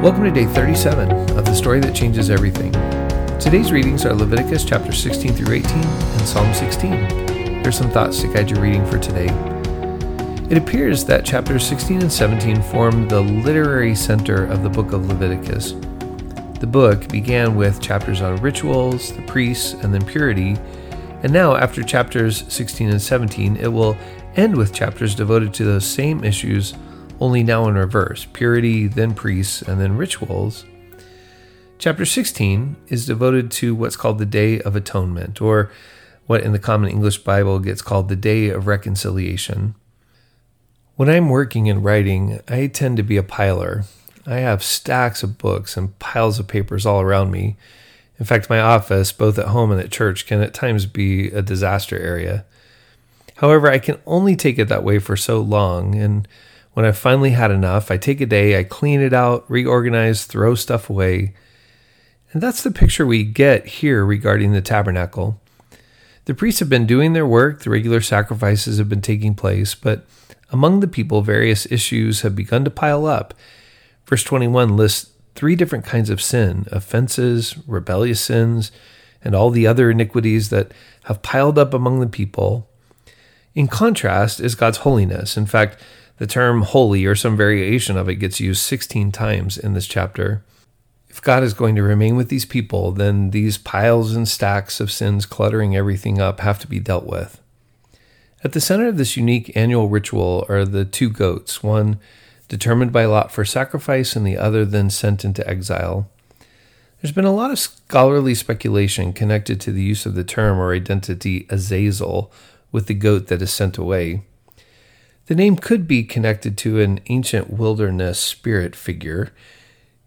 Welcome to day 37 of the story that changes everything. Today's readings are Leviticus chapter 16 through 18 and Psalm 16. Here's some thoughts to guide your reading for today. It appears that chapters 16 and 17 form the literary center of the book of Leviticus. The book began with chapters on rituals, the priests, and then purity, and now, after chapters 16 and 17, it will end with chapters devoted to those same issues only now in reverse purity, then priests, and then rituals. Chapter 16 is devoted to what's called the Day of Atonement, or what in the Common English Bible gets called the Day of Reconciliation. When I'm working and writing, I tend to be a piler. I have stacks of books and piles of papers all around me. In fact, my office, both at home and at church, can at times be a disaster area. However, I can only take it that way for so long, and when I've finally had enough, I take a day, I clean it out, reorganize, throw stuff away. And that's the picture we get here regarding the tabernacle. The priests have been doing their work, the regular sacrifices have been taking place, but among the people, various issues have begun to pile up. Verse 21 lists three different kinds of sin offenses, rebellious sins, and all the other iniquities that have piled up among the people. In contrast is God's holiness. In fact, the term holy or some variation of it gets used 16 times in this chapter. If God is going to remain with these people, then these piles and stacks of sins cluttering everything up have to be dealt with. At the center of this unique annual ritual are the two goats, one determined by lot for sacrifice and the other then sent into exile. There's been a lot of scholarly speculation connected to the use of the term or identity Azazel with the goat that is sent away. The name could be connected to an ancient wilderness spirit figure.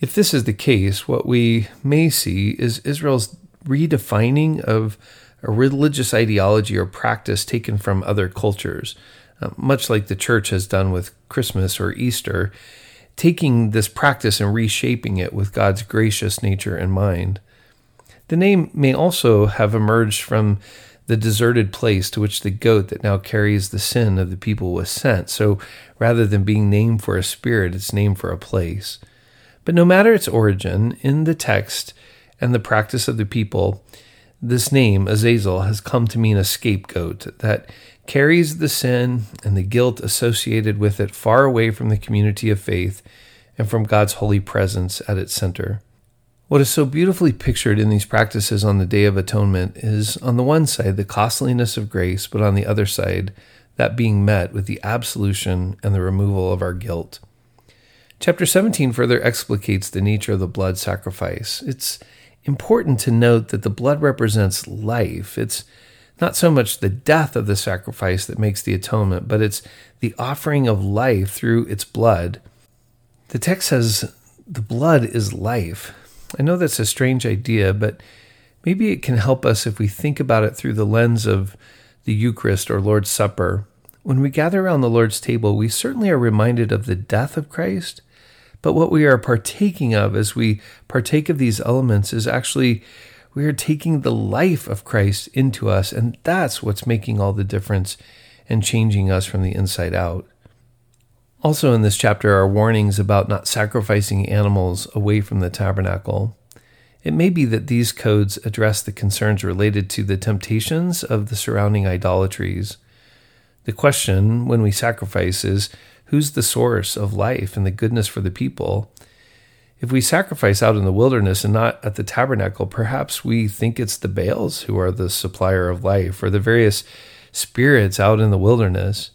If this is the case, what we may see is Israel's redefining of a religious ideology or practice taken from other cultures, uh, much like the church has done with Christmas or Easter, taking this practice and reshaping it with God's gracious nature in mind. The name may also have emerged from the deserted place to which the goat that now carries the sin of the people was sent. So rather than being named for a spirit, it's named for a place. But no matter its origin, in the text and the practice of the people, this name, Azazel, has come to mean a scapegoat that carries the sin and the guilt associated with it far away from the community of faith and from God's holy presence at its center. What is so beautifully pictured in these practices on the Day of Atonement is, on the one side, the costliness of grace, but on the other side, that being met with the absolution and the removal of our guilt. Chapter 17 further explicates the nature of the blood sacrifice. It's important to note that the blood represents life. It's not so much the death of the sacrifice that makes the atonement, but it's the offering of life through its blood. The text says the blood is life. I know that's a strange idea, but maybe it can help us if we think about it through the lens of the Eucharist or Lord's Supper. When we gather around the Lord's table, we certainly are reminded of the death of Christ, but what we are partaking of as we partake of these elements is actually we are taking the life of Christ into us, and that's what's making all the difference and changing us from the inside out. Also, in this chapter are warnings about not sacrificing animals away from the tabernacle. It may be that these codes address the concerns related to the temptations of the surrounding idolatries. The question when we sacrifice is who's the source of life and the goodness for the people? If we sacrifice out in the wilderness and not at the tabernacle, perhaps we think it's the Baals who are the supplier of life or the various spirits out in the wilderness.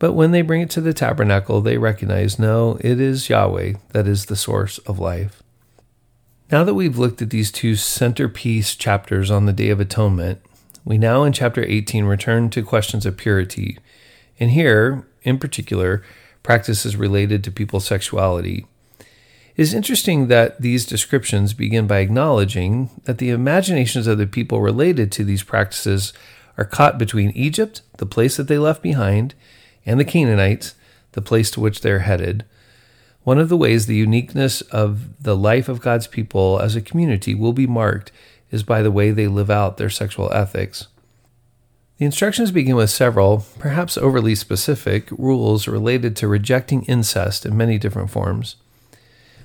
But when they bring it to the tabernacle, they recognize no, it is Yahweh that is the source of life. Now that we've looked at these two centerpiece chapters on the Day of Atonement, we now in chapter 18 return to questions of purity. And here, in particular, practices related to people's sexuality. It is interesting that these descriptions begin by acknowledging that the imaginations of the people related to these practices are caught between Egypt, the place that they left behind, and the Canaanites, the place to which they're headed. One of the ways the uniqueness of the life of God's people as a community will be marked is by the way they live out their sexual ethics. The instructions begin with several, perhaps overly specific, rules related to rejecting incest in many different forms.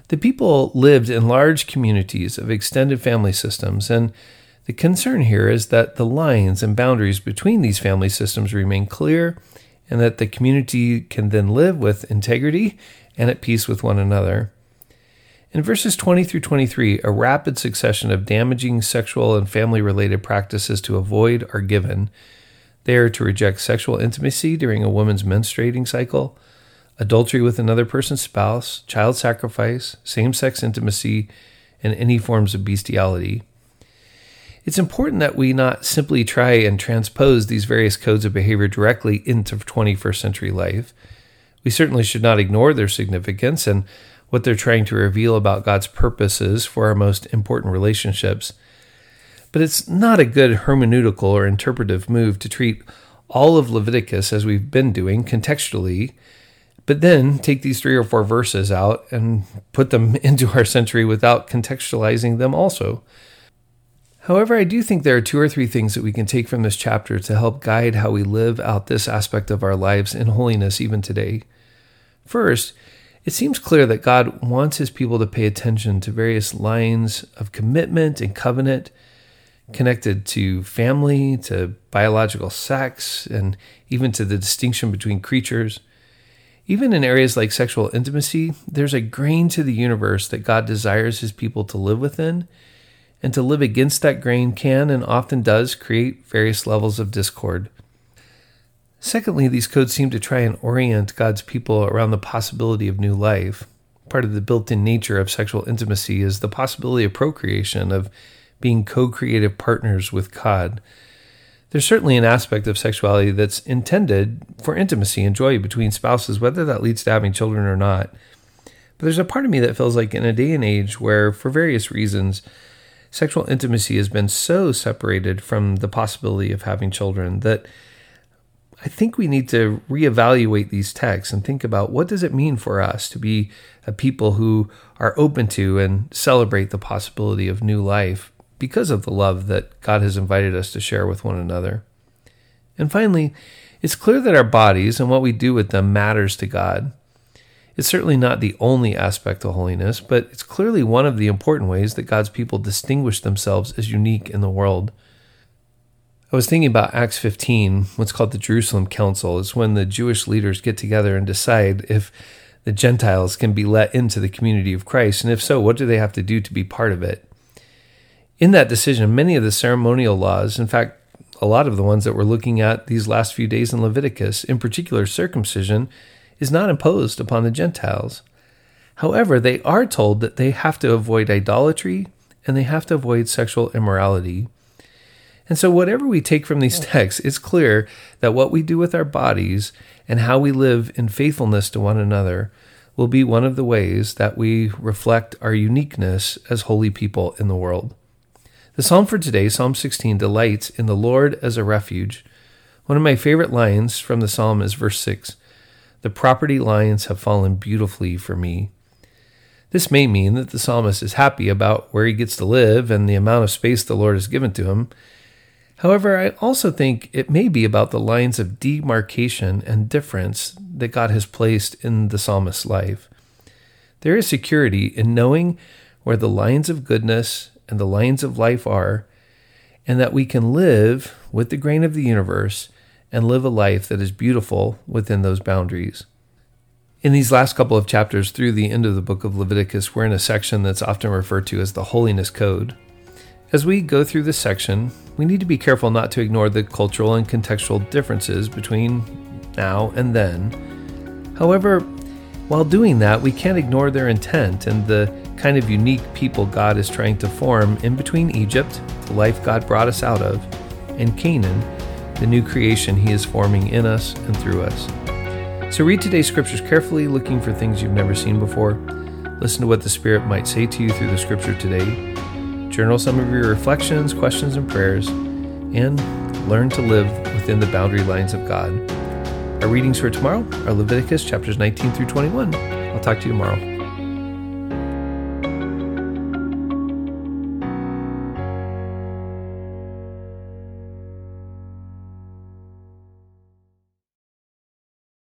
The people lived in large communities of extended family systems, and the concern here is that the lines and boundaries between these family systems remain clear and that the community can then live with integrity and at peace with one another. In verses 20 through 23, a rapid succession of damaging sexual and family related practices to avoid are given. They are to reject sexual intimacy during a woman's menstruating cycle, adultery with another person's spouse, child sacrifice, same sex intimacy, and any forms of bestiality. It's important that we not simply try and transpose these various codes of behavior directly into 21st century life. We certainly should not ignore their significance and what they're trying to reveal about God's purposes for our most important relationships. But it's not a good hermeneutical or interpretive move to treat all of Leviticus as we've been doing contextually, but then take these three or four verses out and put them into our century without contextualizing them also. However, I do think there are two or three things that we can take from this chapter to help guide how we live out this aspect of our lives in holiness even today. First, it seems clear that God wants his people to pay attention to various lines of commitment and covenant connected to family, to biological sex, and even to the distinction between creatures. Even in areas like sexual intimacy, there's a grain to the universe that God desires his people to live within and to live against that grain can and often does create various levels of discord. Secondly, these codes seem to try and orient God's people around the possibility of new life. Part of the built in nature of sexual intimacy is the possibility of procreation, of being co creative partners with God. There's certainly an aspect of sexuality that's intended for intimacy and joy between spouses, whether that leads to having children or not. But there's a part of me that feels like in a day and age where, for various reasons, sexual intimacy has been so separated from the possibility of having children that I think we need to reevaluate these texts and think about what does it mean for us to be a people who are open to and celebrate the possibility of new life because of the love that God has invited us to share with one another. And finally, it's clear that our bodies and what we do with them matters to God. It's certainly not the only aspect of holiness, but it's clearly one of the important ways that God's people distinguish themselves as unique in the world. I was thinking about Acts 15, what's called the Jerusalem Council, is when the Jewish leaders get together and decide if the Gentiles can be let into the community of Christ, and if so, what do they have to do to be part of it? In that decision, many of the ceremonial laws, in fact, a lot of the ones that we're looking at these last few days in Leviticus, in particular circumcision, is not imposed upon the Gentiles. However, they are told that they have to avoid idolatry and they have to avoid sexual immorality. And so, whatever we take from these texts, it's clear that what we do with our bodies and how we live in faithfulness to one another will be one of the ways that we reflect our uniqueness as holy people in the world. The psalm for today, Psalm 16, delights in the Lord as a refuge. One of my favorite lines from the psalm is verse 6 the property lines have fallen beautifully for me. This may mean that the psalmist is happy about where he gets to live and the amount of space the Lord has given to him. However, I also think it may be about the lines of demarcation and difference that God has placed in the psalmist's life. There is security in knowing where the lines of goodness and the lines of life are, and that we can live with the grain of the universe and live a life that is beautiful within those boundaries. In these last couple of chapters through the end of the book of Leviticus, we're in a section that's often referred to as the Holiness Code. As we go through this section, we need to be careful not to ignore the cultural and contextual differences between now and then. However, while doing that, we can't ignore their intent and the kind of unique people God is trying to form in between Egypt, the life God brought us out of, and Canaan, the new creation He is forming in us and through us. So read today's scriptures carefully, looking for things you've never seen before. Listen to what the Spirit might say to you through the scripture today. Journal some of your reflections, questions, and prayers, and learn to live within the boundary lines of God. Our readings for tomorrow are Leviticus chapters 19 through 21. I'll talk to you tomorrow.